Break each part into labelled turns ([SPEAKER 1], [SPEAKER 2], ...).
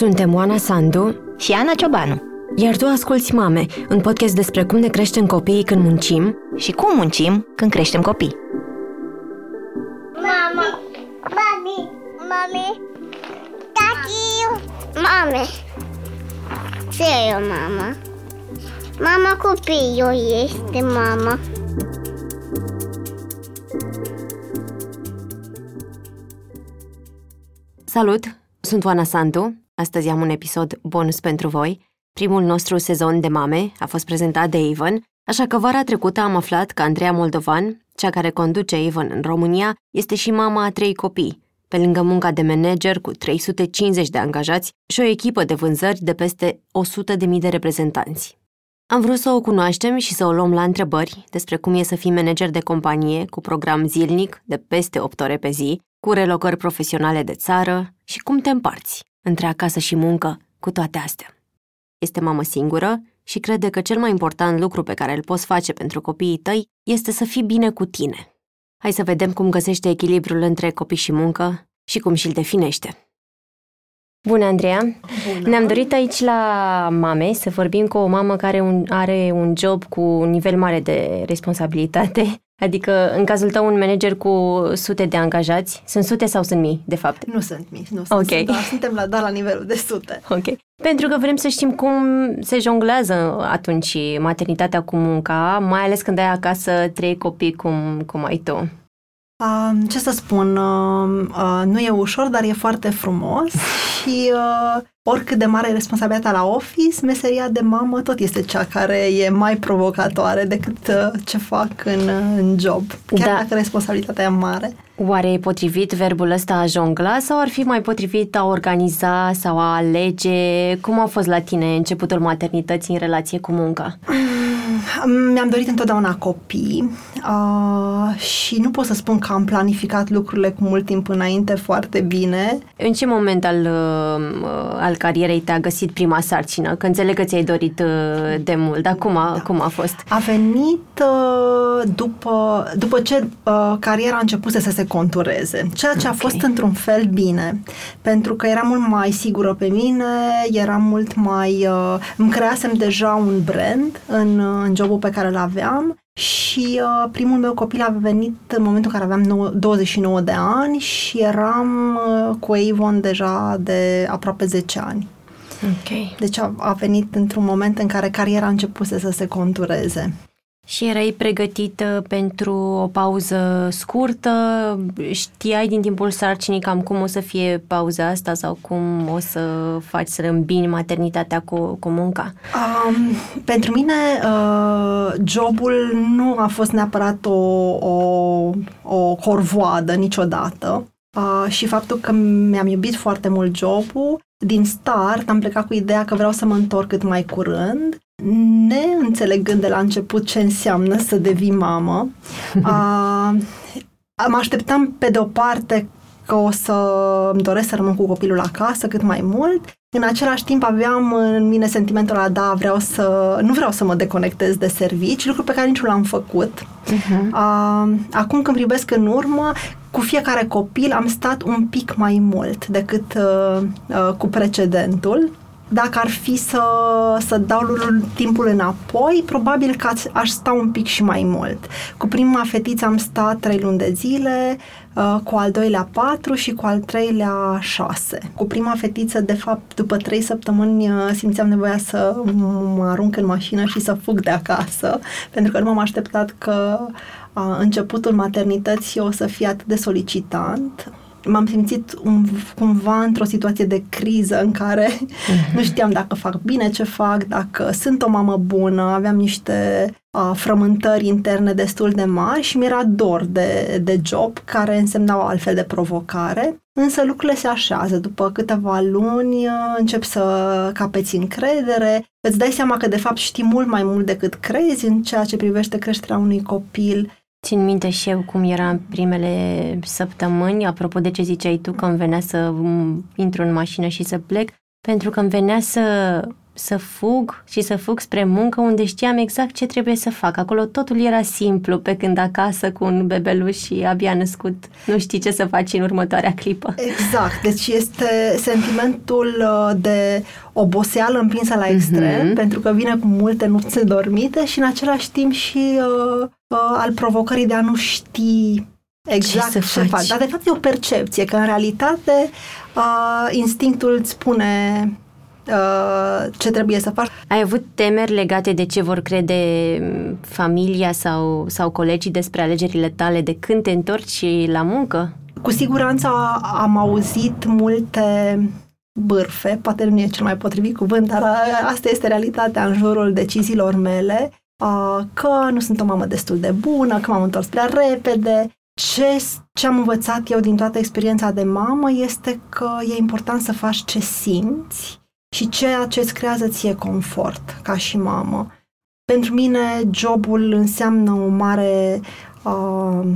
[SPEAKER 1] Suntem Oana Sandu
[SPEAKER 2] și Ana Ciobanu.
[SPEAKER 1] Iar tu asculti Mame, un podcast despre cum ne creștem copiii când muncim
[SPEAKER 2] și cum muncim când creștem copii.
[SPEAKER 3] Mama, mami, mami, tati, mame. Ce e mama? Mama copilul este mama.
[SPEAKER 1] Salut! Sunt Oana Sandu. Astăzi am un episod bonus pentru voi. Primul nostru sezon de mame a fost prezentat de Avon, așa că vara trecută am aflat că Andreea Moldovan, cea care conduce Avon în România, este și mama a trei copii, pe lângă munca de manager cu 350 de angajați și o echipă de vânzări de peste 100.000 de reprezentanți. Am vrut să o cunoaștem și să o luăm la întrebări despre cum e să fii manager de companie cu program zilnic de peste 8 ore pe zi, cu relocări profesionale de țară și cum te împarți între acasă și muncă cu toate astea. Este mamă singură și crede că cel mai important lucru pe care îl poți face pentru copiii tăi este să fii bine cu tine. Hai să vedem cum găsește echilibrul între copii și muncă și cum și-l definește. Bună, Andreea! Bună. Ne-am dorit aici la mame să vorbim cu o mamă care un, are un job cu un nivel mare de responsabilitate Adică, în cazul tău, un manager cu sute de angajați, sunt sute sau sunt mii, de fapt?
[SPEAKER 4] Nu sunt mii, nu sunt, okay. sunt suntem la, da, la nivelul de sute.
[SPEAKER 1] Ok. Pentru că vrem să știm cum se jonglează atunci maternitatea cu munca, mai ales când ai acasă trei copii cum, cum ai tu.
[SPEAKER 4] Uh, ce să spun, uh, uh, nu e ușor, dar e foarte frumos și uh, oricât de mare e responsabilitatea la office, meseria de mamă tot este cea care e mai provocatoare decât uh, ce fac în, în job, chiar da. dacă responsabilitatea e mare.
[SPEAKER 1] Oare e potrivit verbul ăsta a jongla sau ar fi mai potrivit a organiza sau a alege? Cum a fost la tine începutul maternității în relație cu munca?
[SPEAKER 4] Mi-am dorit întotdeauna copii uh, și nu pot să spun că am planificat lucrurile cu mult timp înainte foarte bine.
[SPEAKER 1] În ce moment al, uh, al carierei te-a găsit prima sarcină? Că înțeleg că ți-ai dorit uh, de mult, dar cum a, da. cum a fost?
[SPEAKER 4] A venit uh, după, după ce uh, cariera a început să se contureze, ceea ce okay. a fost într-un fel bine, pentru că eram mult mai sigură pe mine, eram mult mai... Uh, îmi creasem deja un brand în, în jobul pe care îl aveam și uh, primul meu copil a venit în momentul în care aveam 9, 29 de ani și eram uh, cu Avon deja de aproape 10 ani.
[SPEAKER 1] Okay.
[SPEAKER 4] Deci a, a venit într-un moment în care cariera a început să se contureze.
[SPEAKER 1] Și erai pregătită pentru o pauză scurtă? Știai din timpul sarcinii cam cum o să fie pauza asta sau cum o să faci să îmbini maternitatea cu, cu munca?
[SPEAKER 4] Um, pentru mine uh, jobul nu a fost neapărat o, o, o corvoadă niciodată. Uh, și faptul că mi-am iubit foarte mult jobul, din start am plecat cu ideea că vreau să mă întorc cât mai curând neînțelegând de la început ce înseamnă să devii mamă, a, mă așteptam pe de o parte că o să îmi doresc să rămân cu copilul acasă cât mai mult. În același timp aveam în mine sentimentul ăla, da, vreau să, nu vreau să mă deconectez de servici, lucru pe care nici nu l-am făcut. Uh-huh. A, acum când privesc în urmă, cu fiecare copil am stat un pic mai mult decât uh, uh, cu precedentul dacă ar fi să, să dau timpul înapoi, probabil că aș sta un pic și mai mult. Cu prima fetiță am stat trei luni de zile, uh, cu al doilea patru și cu al treilea șase. Cu prima fetiță, de fapt, după trei săptămâni uh, simțeam nevoia să mă arunc în mașină și să fug de acasă, pentru că nu m-am așteptat că uh, începutul maternității o să fie atât de solicitant m-am simțit un, cumva într-o situație de criză în care uh-huh. nu știam dacă fac bine ce fac, dacă sunt o mamă bună, aveam niște uh, frământări interne destul de mari și mi-era dor de, de job care însemna o altfel de provocare. Însă lucrurile se așează. După câteva luni încep să capeți încredere, îți dai seama că de fapt știi mult mai mult decât crezi în ceea ce privește creșterea unui copil
[SPEAKER 1] Țin minte și eu cum era în primele săptămâni, apropo de ce ziceai tu, că îmi venea să intru în mașină și să plec, pentru că îmi venea să, să fug și să fug spre muncă unde știam exact ce trebuie să fac. Acolo totul era simplu, pe când acasă cu un bebeluș și abia născut nu știi ce să faci în următoarea clipă.
[SPEAKER 4] Exact, deci este sentimentul uh, de oboseală împinsă la extrem, mm-hmm. pentru că vine cu multe nopți dormite și în același timp și uh, uh, al provocării de a nu ști exact ce, să ce faci. Dar de fapt e o percepție, că în realitate uh, instinctul îți spune uh, ce trebuie să faci.
[SPEAKER 1] Ai avut temeri legate de ce vor crede familia sau, sau colegii despre alegerile tale de când te întorci la muncă?
[SPEAKER 4] Cu siguranță am auzit multe bârfe, poate nu e cel mai potrivit cuvânt, dar asta este realitatea în jurul deciziilor mele, că nu sunt o mamă destul de bună, că m-am întors prea repede. Ce, ce am învățat eu din toată experiența de mamă este că e important să faci ce simți și ceea ce îți creează ție confort ca și mamă. Pentru mine, jobul înseamnă o mare uh,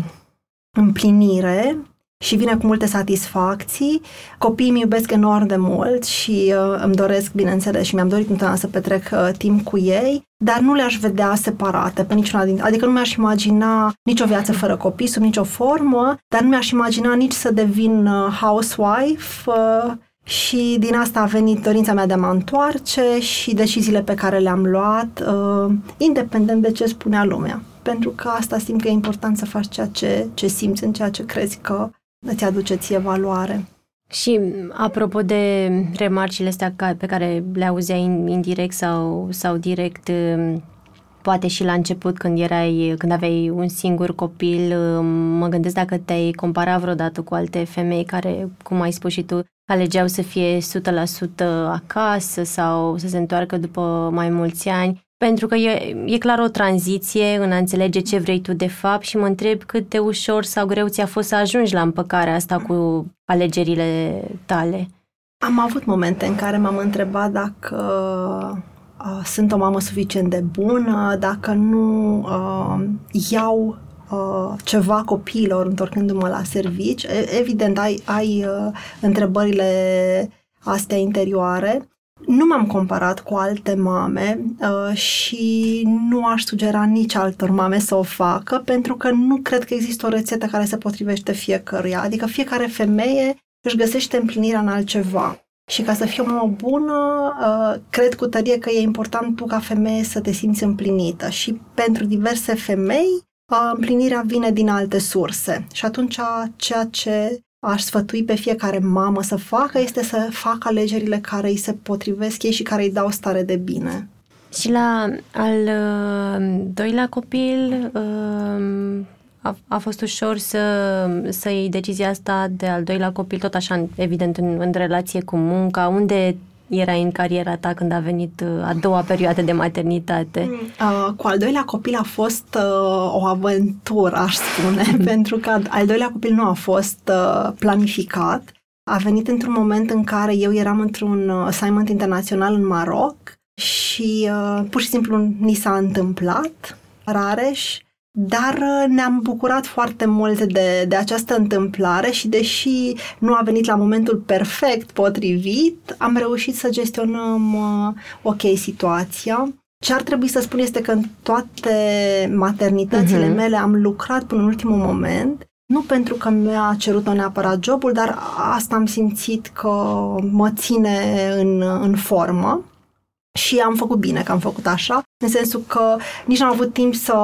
[SPEAKER 4] împlinire și vine cu multe satisfacții. Copiii îmi iubesc enorm de mult și uh, îmi doresc, bineînțeles, și mi-am dorit întotdeauna să petrec uh, timp cu ei, dar nu le-aș vedea separate pe niciuna din... Adică nu mi-aș imagina nicio viață fără copii, sub nicio formă, dar nu mi-aș imagina nici să devin uh, housewife uh, și din asta a venit dorința mea de a mă întoarce și deciziile pe care le-am luat, uh, independent de ce spunea lumea. Pentru că asta simt că e important să faci ceea ce, ce simți în ceea ce crezi că îți aduce ție valoare.
[SPEAKER 1] Și apropo de remarcile astea pe care le auzeai indirect sau, sau direct, um, poate și la început când erai, când aveai un singur copil, um, mă gândesc dacă te-ai compara vreodată cu alte femei care, cum ai spus și tu, alegeau să fie 100% acasă sau să se întoarcă după mai mulți ani pentru că e, e clar o tranziție în a înțelege ce vrei tu de fapt și mă întreb cât de ușor sau greu ți-a fost să ajungi la împăcarea asta cu alegerile tale.
[SPEAKER 4] Am avut momente în care m-am întrebat dacă uh, sunt o mamă suficient de bună, dacă nu uh, iau uh, ceva copiilor întorcându-mă la servici. Evident, ai, ai uh, întrebările astea interioare nu m-am comparat cu alte mame uh, și nu aș sugera nici altor mame să o facă, pentru că nu cred că există o rețetă care se potrivește fiecăruia. Adică fiecare femeie își găsește împlinirea în altceva. Și ca să fii o mamă bună, uh, cred cu tărie că e important tu ca femeie să te simți împlinită. Și pentru diverse femei, uh, împlinirea vine din alte surse. Și atunci ceea ce aș sfătui pe fiecare mamă să facă este să facă alegerile care îi se potrivesc ei și care îi dau stare de bine.
[SPEAKER 1] Și la al uh, doilea copil uh, a, a fost ușor să, să iei decizia asta de al doilea copil, tot așa, evident, în, în relație cu munca, unde erai în cariera ta când a venit uh, a doua perioadă de maternitate? Mm.
[SPEAKER 4] Uh, cu al doilea copil a fost uh, o aventură, aș spune, pentru că al doilea copil nu a fost uh, planificat. A venit într-un moment în care eu eram într-un uh, assignment internațional în Maroc și uh, pur și simplu ni s-a întâmplat, Rareș, dar uh, ne-am bucurat foarte mult de, de această întâmplare și deși nu a venit la momentul perfect, potrivit, am reușit să gestionăm uh, ok situația. Ce ar trebui să spun este că în toate maternitățile uh-huh. mele am lucrat până în ultimul moment, nu pentru că mi-a cerut-o neapărat jobul, dar asta am simțit că mă ține în, în formă. Și am făcut bine că am făcut așa, în sensul că nici n-am avut timp să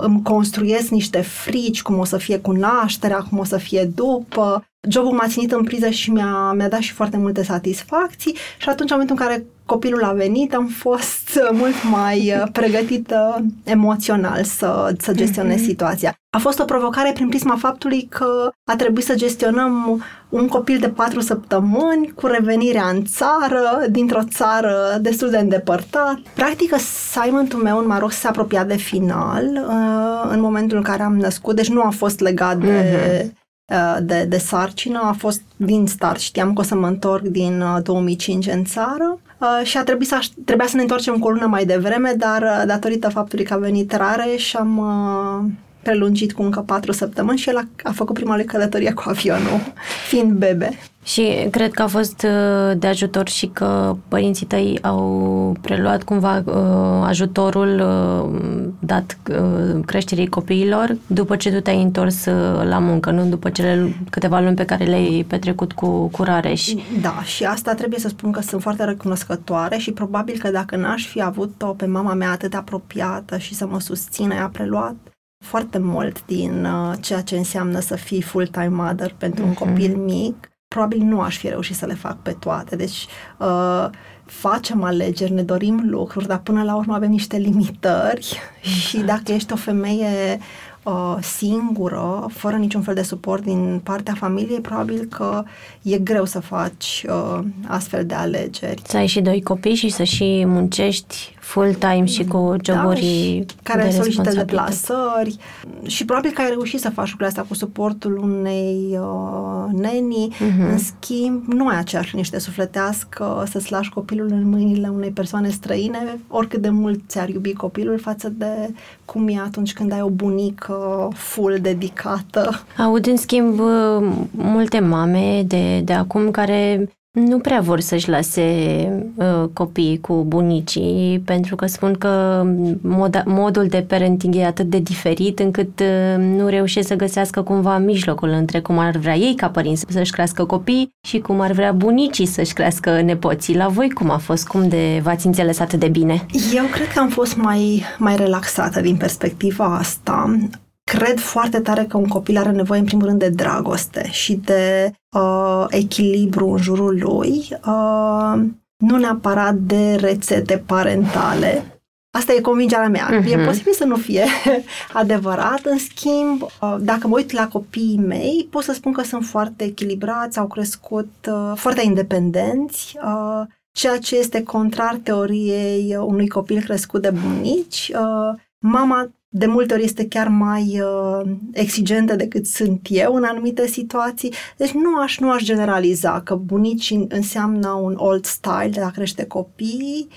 [SPEAKER 4] îmi construiesc niște frici, cum o să fie cu nașterea, cum o să fie după. Jobul m-a ținut în priză și mi-a, mi-a dat și foarte multe satisfacții și atunci, în momentul în care copilul a venit, am fost mult mai uh, pregătită emoțional să, să gestionez mm-hmm. situația. A fost o provocare prin prisma faptului că a trebuit să gestionăm un copil de patru săptămâni cu revenirea în țară, dintr-o țară destul de îndepărtat. Practic, assignmentul meu în Maroc se apropia de final uh, în momentul în care am născut, deci nu a fost legat de mm-hmm de, de sarcină a fost din start. Știam că o să mă întorc din 2005 în țară și a trebuit să, trebuia să ne întoarcem cu o lună mai devreme, dar datorită faptului că a venit rare și am prelungit cu încă patru săptămâni și el a, a făcut prima lui călătorie cu avionul, fiind bebe.
[SPEAKER 1] Și cred că a fost uh, de ajutor și că părinții tăi au preluat cumva uh, ajutorul uh, dat creșterii copiilor după ce tu te-ai întors la muncă, nu după cele câteva luni pe care le-ai petrecut cu, cu Rareș.
[SPEAKER 4] Da, și asta trebuie să spun că sunt foarte recunoscătoare și probabil că dacă n-aș fi avut-o pe mama mea atât de apropiată și să mă susțină, a preluat foarte mult din uh, ceea ce înseamnă să fii full-time mother pentru uh-huh. un mhm. copil mic probabil nu aș fi reușit să le fac pe toate. Deci uh, facem alegeri, ne dorim lucruri, dar până la urmă avem niște limitări exact. și dacă ești o femeie uh, singură, fără niciun fel de suport din partea familiei, probabil că e greu să faci uh, astfel de alegeri.
[SPEAKER 1] Să ai și doi copii și să și muncești full-time și cu da, joburi da,
[SPEAKER 4] care
[SPEAKER 1] de
[SPEAKER 4] solicită deplasări și probabil că ai reușit să faci lucrurile astea cu suportul unei uh, neni, uh-huh. în schimb nu ai aceeași liniște sufletească să-ți lași copilul în mâinile unei persoane străine, oricât de mult ți-ar iubi copilul față de cum e atunci când ai o bunică full dedicată.
[SPEAKER 1] Aud în schimb multe mame de, de acum care nu prea vor să-și lase uh, copiii cu bunicii, pentru că spun că moda, modul de parenting e atât de diferit încât uh, nu reușesc să găsească cumva mijlocul între cum ar vrea ei ca părinți să-și crească copii și cum ar vrea bunicii să-și crească nepoții. La voi cum a fost? Cum de v-ați înțeles atât de bine?
[SPEAKER 4] Eu cred că am fost mai, mai relaxată din perspectiva asta cred foarte tare că un copil are nevoie, în primul rând, de dragoste și de uh, echilibru în jurul lui, uh, nu neapărat de rețete parentale. Asta e convingerea mea. Uh-huh. E posibil să nu fie adevărat. În schimb, uh, dacă mă uit la copiii mei, pot să spun că sunt foarte echilibrați, au crescut uh, foarte independenți, uh, ceea ce este contrar teoriei unui copil crescut de bunici. Mama de multe ori este chiar mai uh, exigentă decât sunt eu în anumite situații. Deci nu aș, nu aș generaliza că bunicii înseamnă un old style de a crește copii.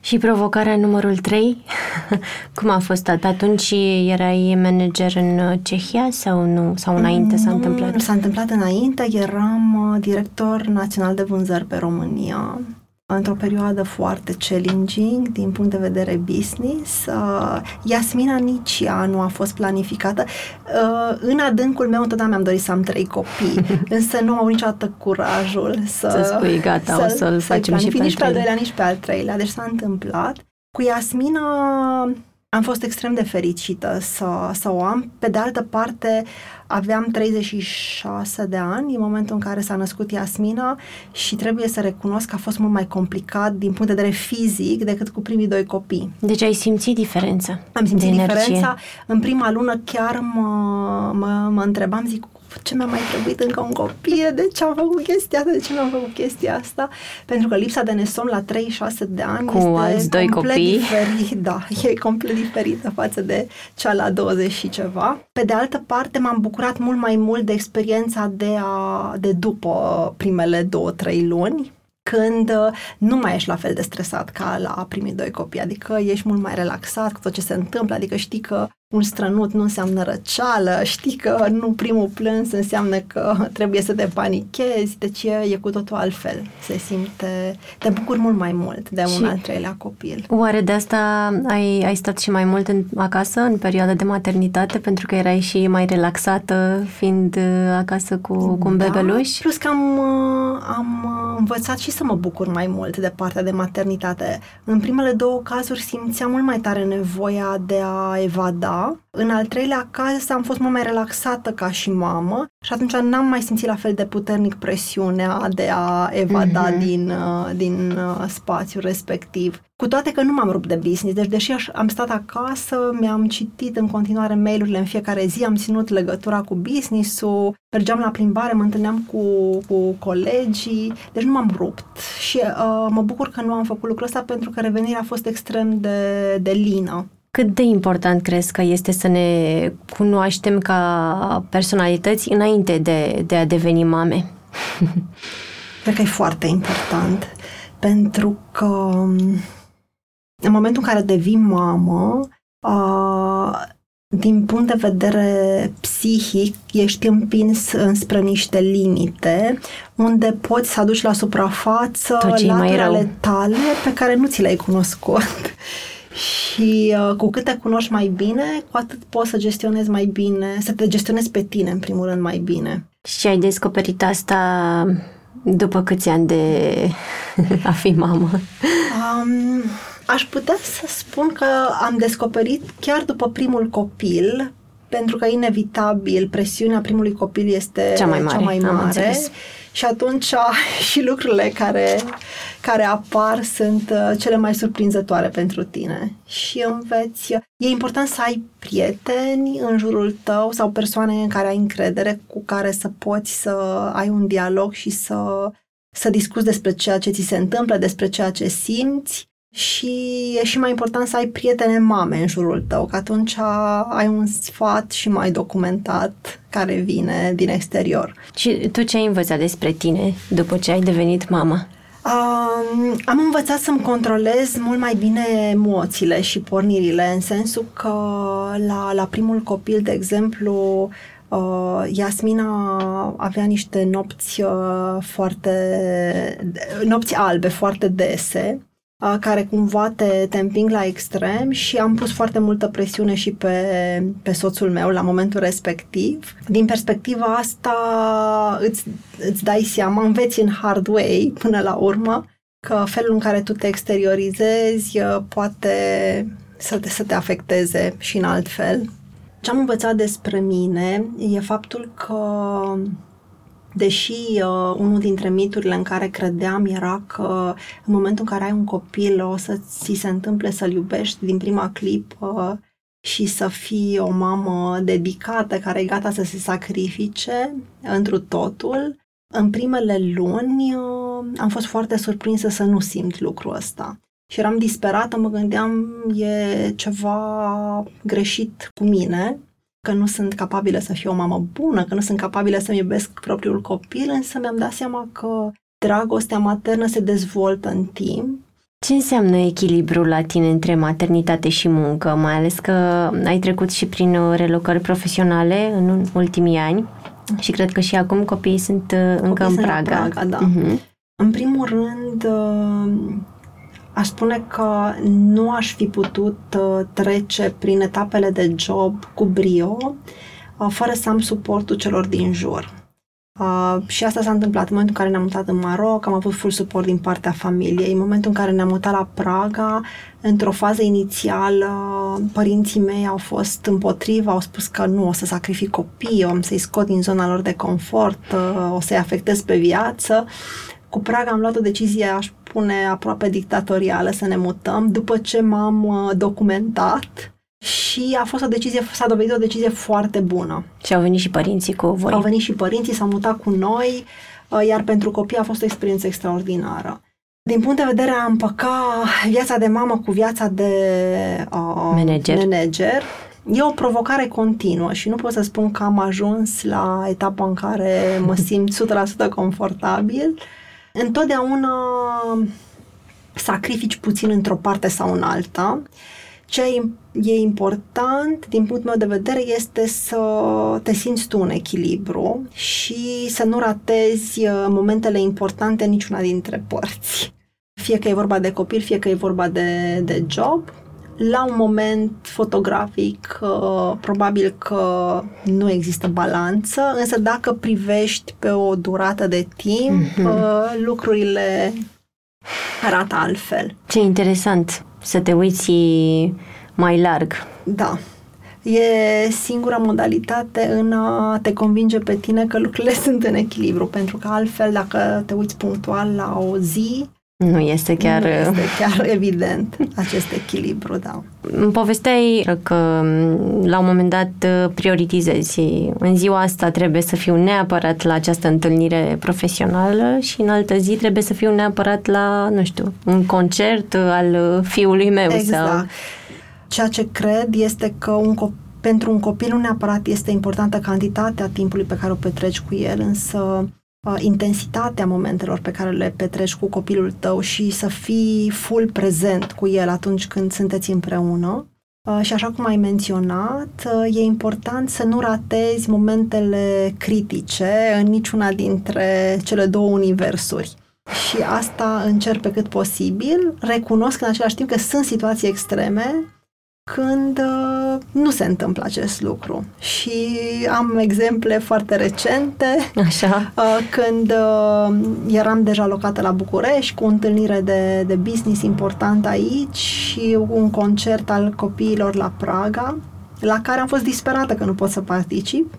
[SPEAKER 1] Și provocarea numărul 3? Cum a fost atunci? Erai manager în Cehia sau nu? Sau înainte s-a întâmplat?
[SPEAKER 4] Nu, s-a întâmplat înainte. Eram uh, director național de vânzări pe România într-o perioadă foarte challenging din punct de vedere business. Uh, Iasmina nici ea nu a fost planificată. Uh, în adâncul meu întotdeauna mi-am dorit să am trei copii, însă nu am avut niciodată curajul să...
[SPEAKER 1] Să spui gata, să, o să-l facem și pe
[SPEAKER 4] nici pe al doilea, nici pe al treilea. Deci s-a întâmplat. Cu Iasmina am fost extrem de fericită să, să o am. Pe de altă parte, aveam 36 de ani în momentul în care s-a născut Iasmina și trebuie să recunosc că a fost mult mai complicat din punct de vedere fizic decât cu primii doi copii.
[SPEAKER 1] Deci ai simțit diferența?
[SPEAKER 4] Am simțit diferența. În prima lună chiar mă, mă, mă întrebam, zic, ce mi-a mai trebuit încă un copil, de ce am făcut chestia asta, de ce mi-am făcut chestia asta, pentru că lipsa de nesom la 36 de ani
[SPEAKER 1] Cu este alți doi copii.
[SPEAKER 4] diferit, da, e complet diferită față de cea la 20 și ceva. Pe de altă parte, m-am bucurat mult mai mult de experiența de, a, de după primele două, trei luni, când uh, nu mai ești la fel de stresat ca la primii doi copii, adică ești mult mai relaxat cu tot ce se întâmplă, adică știi că un strănut nu înseamnă răceală, știi că nu primul plâns înseamnă că trebuie să te panichezi, deci e, e cu totul altfel. Se simte, te bucuri mult mai mult de un al treilea copil.
[SPEAKER 1] Oare de asta ai, ai stat și mai mult în, acasă în perioada de maternitate pentru că erai și mai relaxată fiind uh, acasă cu, cu un da, bebeluș?
[SPEAKER 4] plus că am, uh, am învățat și să mă bucur mai mult de partea de maternitate. În primele două cazuri simțeam mult mai tare nevoia de a evada în al treilea caz am fost mult mai relaxată ca și mamă și atunci n-am mai simțit la fel de puternic presiunea de a evada mm-hmm. din, uh, din uh, spațiul respectiv. Cu toate că nu m-am rupt de business, deci deși am stat acasă, mi-am citit în continuare mail-urile în fiecare zi, am ținut legătura cu business-ul, mergeam la plimbare, mă întâlneam cu, cu colegii, deci nu m-am rupt. Și uh, mă bucur că nu am făcut lucrul ăsta pentru că revenirea a fost extrem de, de lină.
[SPEAKER 1] Cât de important crezi că este să ne cunoaștem ca personalități înainte de, de a deveni mame?
[SPEAKER 4] Cred că e foarte important, pentru că în momentul în care devii mamă, din punct de vedere psihic, ești împins înspre niște limite unde poți să aduci la suprafață laturele tale pe care nu ți le-ai cunoscut. Și uh, cu cât te cunoști mai bine, cu atât poți să gestionezi mai bine, să te gestionezi pe tine, în primul rând, mai bine.
[SPEAKER 1] Și ai descoperit asta după câți ani de a fi mamă?
[SPEAKER 4] Um, aș putea să spun că am descoperit chiar după primul copil, pentru că inevitabil presiunea primului copil este
[SPEAKER 1] cea mai mare.
[SPEAKER 4] Cea mai mare și atunci și lucrurile care, care apar sunt uh, cele mai surprinzătoare pentru tine. Și înveți, e important să ai prieteni în jurul tău sau persoane în care ai încredere, cu care să poți să ai un dialog și să, să discuți despre ceea ce ți se întâmplă, despre ceea ce simți și e și mai important să ai prietene mame în jurul tău, că atunci ai un sfat și mai documentat care vine din exterior.
[SPEAKER 1] Și tu ce ai învățat despre tine după ce ai devenit mamă?
[SPEAKER 4] Um, am învățat să-mi controlez mult mai bine emoțiile și pornirile, în sensul că la, la primul copil, de exemplu, Uh, Iasmina avea niște nopți uh, foarte nopți albe foarte dese care cumva te, te împing la extrem și am pus foarte multă presiune și pe, pe soțul meu la momentul respectiv. Din perspectiva asta îți, îți dai seama, înveți în hard way până la urmă că felul în care tu te exteriorizezi poate să te, să te afecteze și în alt fel. Ce am învățat despre mine e faptul că Deși uh, unul dintre miturile în care credeam era că în momentul în care ai un copil o să ți se întâmple să-l iubești din prima clipă și să fii o mamă dedicată care e gata să se sacrifice întru totul, în primele luni uh, am fost foarte surprinsă să nu simt lucrul ăsta. Și eram disperată, mă gândeam, e ceva greșit cu mine că nu sunt capabilă să fiu o mamă bună, că nu sunt capabilă să-mi iubesc propriul copil, însă mi-am dat seama că dragostea maternă se dezvoltă în timp.
[SPEAKER 1] Ce înseamnă echilibrul la tine între maternitate și muncă, mai ales că ai trecut și prin relocări profesionale în ultimii ani și cred că și acum copiii sunt uh, copiii încă
[SPEAKER 4] sunt
[SPEAKER 1] în Praga.
[SPEAKER 4] În Praga, da. Uh-huh. În primul rând, uh, Aș spune că nu aș fi putut uh, trece prin etapele de job cu brio uh, fără să am suportul celor din jur. Uh, și asta s-a întâmplat în momentul în care ne-am mutat în Maroc, am avut full suport din partea familiei. În momentul în care ne-am mutat la Praga, într-o fază inițială, părinții mei au fost împotriva, au spus că nu, o să sacrific copiii, o să-i scot din zona lor de confort, o să-i afectez pe viață. Cu Praga am luat o decizie, aș spune, aproape dictatorială să ne mutăm, după ce m-am uh, documentat și a fost o decizie, s-a dovedit o decizie foarte bună.
[SPEAKER 1] Și au venit și părinții cu voi.
[SPEAKER 4] Au venit și părinții, s-au mutat cu noi, uh, iar pentru copii a fost o experiență extraordinară. Din punct de vedere a împăca viața de mamă cu viața de
[SPEAKER 1] uh, manager.
[SPEAKER 4] manager, e o provocare continuă și nu pot să spun că am ajuns la etapa în care mă simt 100% confortabil. Uh, întotdeauna sacrifici puțin într-o parte sau în alta. Ce e important, din punctul meu de vedere, este să te simți tu în echilibru și să nu ratezi uh, momentele importante niciuna dintre părți. Fie că e vorba de copil, fie că e vorba de, de job, la un moment fotografic uh, probabil că nu există balanță, însă dacă privești pe o durată de timp, mm-hmm. lucrurile arată altfel.
[SPEAKER 1] Ce interesant să te uiți mai larg.
[SPEAKER 4] Da. E singura modalitate în a te convinge pe tine că lucrurile sunt în echilibru, pentru că altfel, dacă te uiți punctual la o zi,
[SPEAKER 1] nu este chiar... Nu
[SPEAKER 4] este chiar evident acest echilibru, da.
[SPEAKER 1] Îmi povesteai că la un moment dat prioritizezi. În ziua asta trebuie să fiu neapărat la această întâlnire profesională și în altă zi trebuie să fiu neapărat la, nu știu, un concert al fiului meu.
[SPEAKER 4] Exact.
[SPEAKER 1] Sau...
[SPEAKER 4] Ceea ce cred este că un copil pentru un copil nu neapărat este importantă cantitatea timpului pe care o petreci cu el, însă Uh, intensitatea momentelor pe care le petreci cu copilul tău și să fii full prezent cu el atunci când sunteți împreună. Uh, și așa cum ai menționat, uh, e important să nu ratezi momentele critice în niciuna dintre cele două universuri. Și asta încerc pe cât posibil. Recunosc în același timp că sunt situații extreme când uh, nu se întâmplă acest lucru. Și am exemple foarte recente,
[SPEAKER 1] Așa.
[SPEAKER 4] Uh, când uh, eram deja locată la București cu o întâlnire de, de business important aici și un concert al copiilor la Praga, la care am fost disperată că nu pot să particip.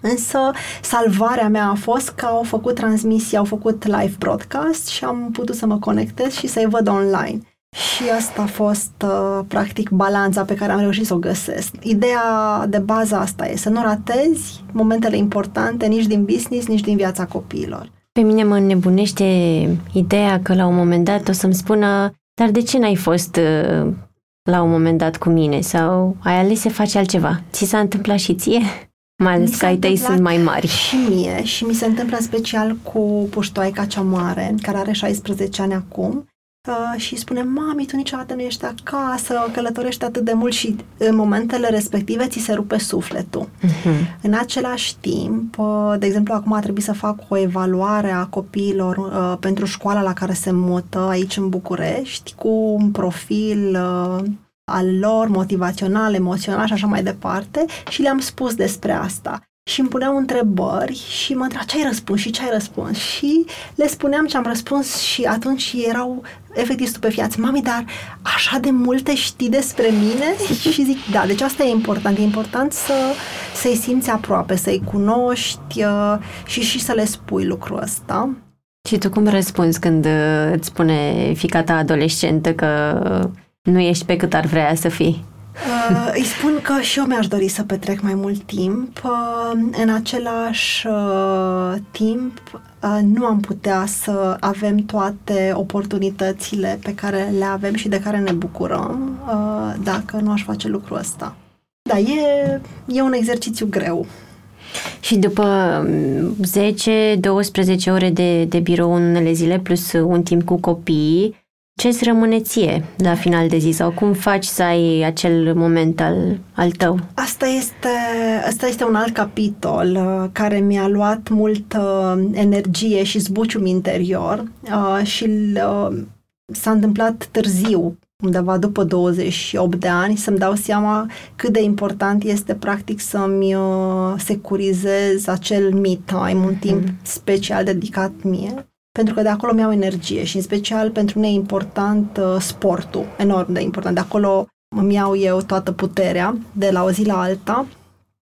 [SPEAKER 4] Însă salvarea mea a fost că au făcut transmisie, au făcut live broadcast și am putut să mă conectez și să-i văd online. Și asta a fost, uh, practic, balanța pe care am reușit să o găsesc. Ideea de bază asta e să nu ratezi momentele importante nici din business, nici din viața copiilor.
[SPEAKER 1] Pe mine mă nebunește ideea că la un moment dat o să-mi spună dar de ce n-ai fost uh, la un moment dat cu mine? Sau ai ales să faci altceva? Ți s-a întâmplat și ție? Mai
[SPEAKER 4] Mi
[SPEAKER 1] ales
[SPEAKER 4] s-a
[SPEAKER 1] că ai tăi
[SPEAKER 4] întâmplat
[SPEAKER 1] sunt mai mari.
[SPEAKER 4] Și mie, și mi se întâmplă în special cu puștoaica cea mare, care are 16 ani acum, uh, și spune, mami, tu niciodată nu ești acasă, călătorești atât de mult și în momentele respective ți se rupe sufletul.
[SPEAKER 1] Mhm.
[SPEAKER 4] În același timp, uh, de exemplu, acum a trebuit să fac o evaluare a copiilor uh, pentru școala la care se mută aici în București, cu un profil uh, al lor motivațional, emoțional și așa mai departe și le-am spus despre asta. Și îmi puneau întrebări și mă întreba ce ai răspuns și ce ai răspuns și le spuneam ce am răspuns și atunci erau efectiv stupefiați. Mami, dar așa de multe știi despre mine? și zic, da, deci asta e important. E important să, să-i simți aproape, să-i cunoști uh, și, și să le spui lucrul ăsta.
[SPEAKER 1] Și tu cum răspunzi când uh, îți spune fica ta adolescentă că nu ești pe cât ar vrea să fii?
[SPEAKER 4] Uh, îi spun că și eu mi-aș dori să petrec mai mult timp. Uh, în același uh, timp, uh, nu am putea să avem toate oportunitățile pe care le avem și de care ne bucurăm uh, dacă nu aș face lucrul ăsta. Da, e, e un exercițiu greu.
[SPEAKER 1] Și după mm, 10-12 ore de, de birou în unele zile, plus un timp cu copiii, ce îți rămâne ție la final de zi? Sau cum faci să ai acel moment al, al tău?
[SPEAKER 4] Asta este, asta este un alt capitol uh, care mi-a luat multă energie și zbucium interior uh, și uh, s-a întâmplat târziu, undeva după 28 de ani, să-mi dau seama cât de important este practic să-mi uh, securizez acel me time, un timp special dedicat mie pentru că de acolo mi-au energie și în special pentru mine e important uh, sportul, enorm de important. De acolo îmi iau eu toată puterea de la o zi la alta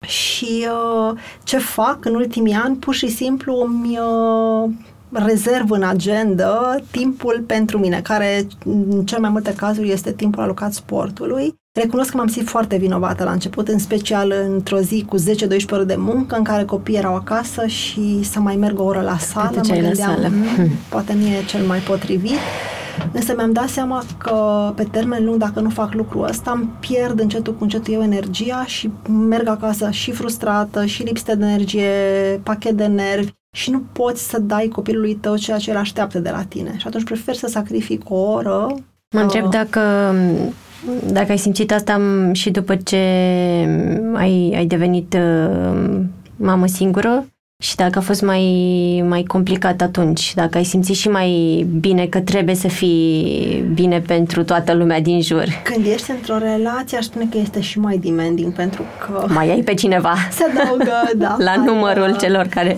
[SPEAKER 4] și uh, ce fac în ultimii ani, pur și simplu îmi uh, rezerv în agenda timpul pentru mine, care în cel mai multe cazuri este timpul alocat sportului. Recunosc că m-am simțit foarte vinovată la început, în special într-o zi cu 10-12 ore de muncă, în care copiii erau acasă și să mai merg o oră la sală.
[SPEAKER 1] Te duceai la sală.
[SPEAKER 4] "Mm, poate nu e cel mai potrivit. Însă mi-am dat seama că pe termen lung, dacă nu fac lucrul ăsta, îmi pierd încetul cu încetul eu energia și merg acasă și frustrată, și lipsită de energie, pachet de nervi și nu poți să dai copilului tău ceea ce el așteaptă de la tine. Și atunci prefer să sacrific o oră.
[SPEAKER 1] Mă întreb
[SPEAKER 4] uh,
[SPEAKER 1] dacă, dacă ai simțit asta și după ce ai, ai devenit uh, mamă singură și dacă a fost mai, mai complicat atunci, dacă ai simțit și mai bine că trebuie să fii bine pentru toată lumea din jur.
[SPEAKER 4] Când ești într-o relație, aș spune că este și mai demanding, pentru că
[SPEAKER 1] Mai ai pe cineva
[SPEAKER 4] se adaugă, da.
[SPEAKER 1] la
[SPEAKER 4] ai,
[SPEAKER 1] numărul
[SPEAKER 4] uh,
[SPEAKER 1] celor care...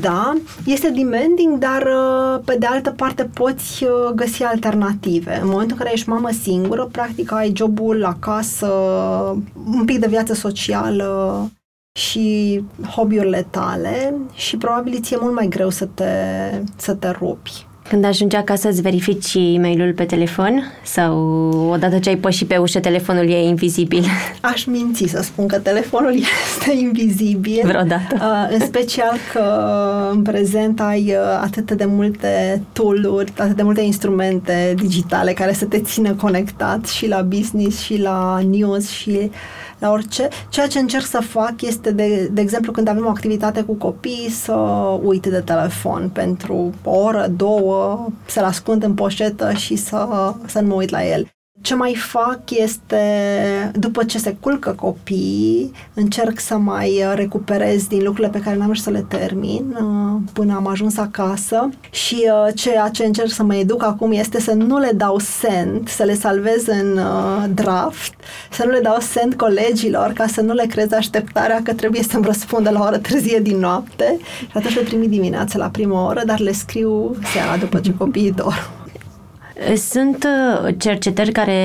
[SPEAKER 4] Da, este demanding, dar uh, pe de altă parte poți uh, găsi alternative. În momentul în care ești mamă singură, practic ai jobul acasă, un pic de viață socială și hobby-urile tale și probabil ți-e mult mai greu să te, să te rupi.
[SPEAKER 1] Când ajungi acasă îți verifici și e-mailul pe telefon sau odată ce ai pășit pe ușă telefonul e invizibil
[SPEAKER 4] Aș minți să spun că telefonul este invizibil.
[SPEAKER 1] vreodată?
[SPEAKER 4] Uh, în special că în prezent ai uh, atât de multe tool-uri, atât de multe instrumente digitale care să te țină conectat și la business și la news și la orice. Ceea ce încerc să fac este, de, de exemplu, când avem o activitate cu copii, să uit de telefon pentru o oră, două, să-l ascund în poșetă și să, să nu mă uit la el. Ce mai fac este, după ce se culcă copiii, încerc să mai recuperez din lucrurile pe care n-am să le termin uh, până am ajuns acasă și uh, ceea ce încerc să mă educ acum este să nu le dau send, să le salvez în uh, draft, să nu le dau send colegilor ca să nu le crez așteptarea că trebuie să-mi răspundă la o oră târzie din noapte și atunci le trimit dimineața la prima oră, dar le scriu seara după ce copiii dorm.
[SPEAKER 1] Sunt uh, cercetări care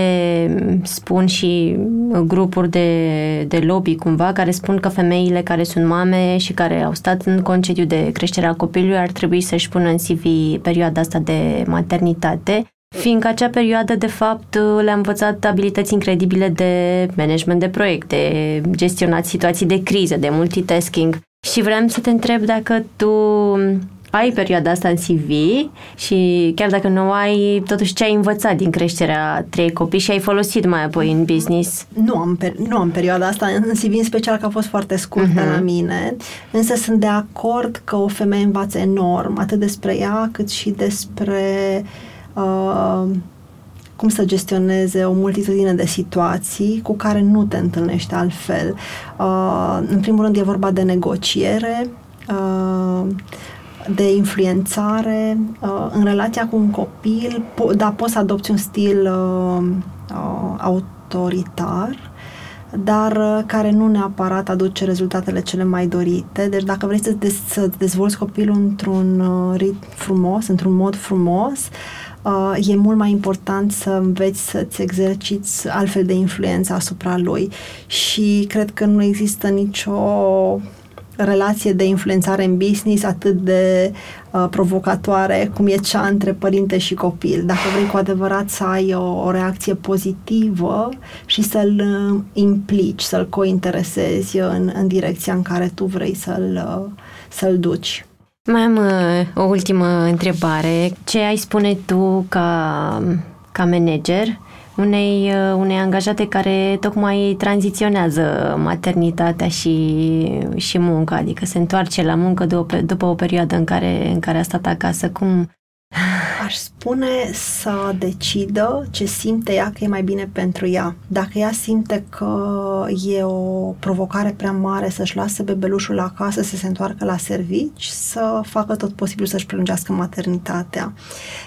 [SPEAKER 1] spun și grupuri de, de lobby cumva, care spun că femeile care sunt mame și care au stat în concediu de creștere a copilului ar trebui să-și pună în CV perioada asta de maternitate, fiindcă acea perioadă, de fapt, le-a învățat abilități incredibile de management de proiecte, gestionat situații de criză, de multitasking. Și vreau să te întreb dacă tu ai perioada asta în CV și chiar dacă nu ai, totuși ce ai învățat din creșterea trei copii și ai folosit mai apoi în business?
[SPEAKER 4] Nu am, nu am perioada asta în CV, în special că a fost foarte scurtă uh-huh. la mine, însă sunt de acord că o femeie învață enorm, atât despre ea, cât și despre uh, cum să gestioneze o multitudine de situații cu care nu te întâlnești altfel. Uh, în primul rând e vorba de negociere, uh, de influențare uh, în relația cu un copil, po- da, poți să adopți un stil uh, uh, autoritar, dar uh, care nu neapărat aduce rezultatele cele mai dorite. Deci dacă vrei să, dez- să dezvolți copilul într-un uh, ritm frumos, într-un mod frumos, uh, e mult mai important să înveți să-ți exerciți altfel de influență asupra lui. Și cred că nu există nicio relație de influențare în business atât de uh, provocatoare cum e cea între părinte și copil. Dacă vrei cu adevărat să ai o, o reacție pozitivă și să-l uh, implici, să-l cointeresezi în, în direcția în care tu vrei să-l, uh, să-l duci.
[SPEAKER 1] Mai am uh, o ultimă întrebare. Ce ai spune tu ca, ca manager unei, uh, unei angajate care tocmai tranziționează maternitatea și, și munca, adică se întoarce la muncă după, după o perioadă în care, în care a stat acasă. Cum,
[SPEAKER 4] Aș spune să decidă ce simte ea că e mai bine pentru ea. Dacă ea simte că e o provocare prea mare să-și lase bebelușul acasă, să se întoarcă la servici, să facă tot posibil să-și prelungească maternitatea.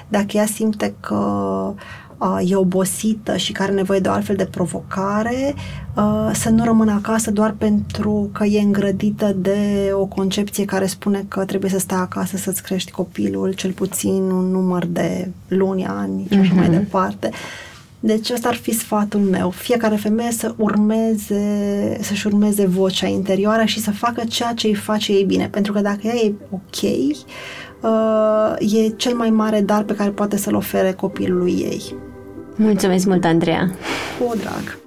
[SPEAKER 4] Dacă ea simte că e obosită și care are nevoie de o altfel de provocare, să nu rămână acasă doar pentru că e îngrădită de o concepție care spune că trebuie să stai acasă să-ți crești copilul cel puțin un număr de luni, ani și așa uh-huh. mai mhm. departe. Deci ăsta ar fi sfatul meu. Fiecare femeie să urmeze, să-și urmeze vocea interioară și să facă ceea ce îi face ei bine. Pentru că dacă ea e ok, uh, e cel mai mare dar pe care poate să-l ofere copilului ei.
[SPEAKER 1] Mulțumesc mult, Andreea!
[SPEAKER 4] Cu drag!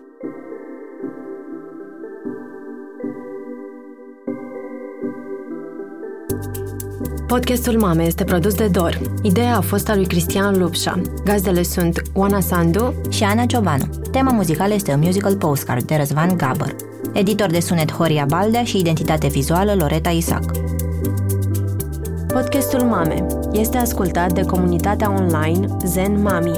[SPEAKER 1] Podcastul Mame este produs de Dor. Ideea a fost a lui Cristian Lupșa. Gazdele sunt Oana Sandu
[SPEAKER 2] și Ana Ciobanu. Tema muzicală este un musical postcard de Răzvan Gabăr. Editor de sunet Horia Baldea și identitate vizuală Loreta Isac.
[SPEAKER 1] Podcastul Mame este ascultat de comunitatea online Zen Mami,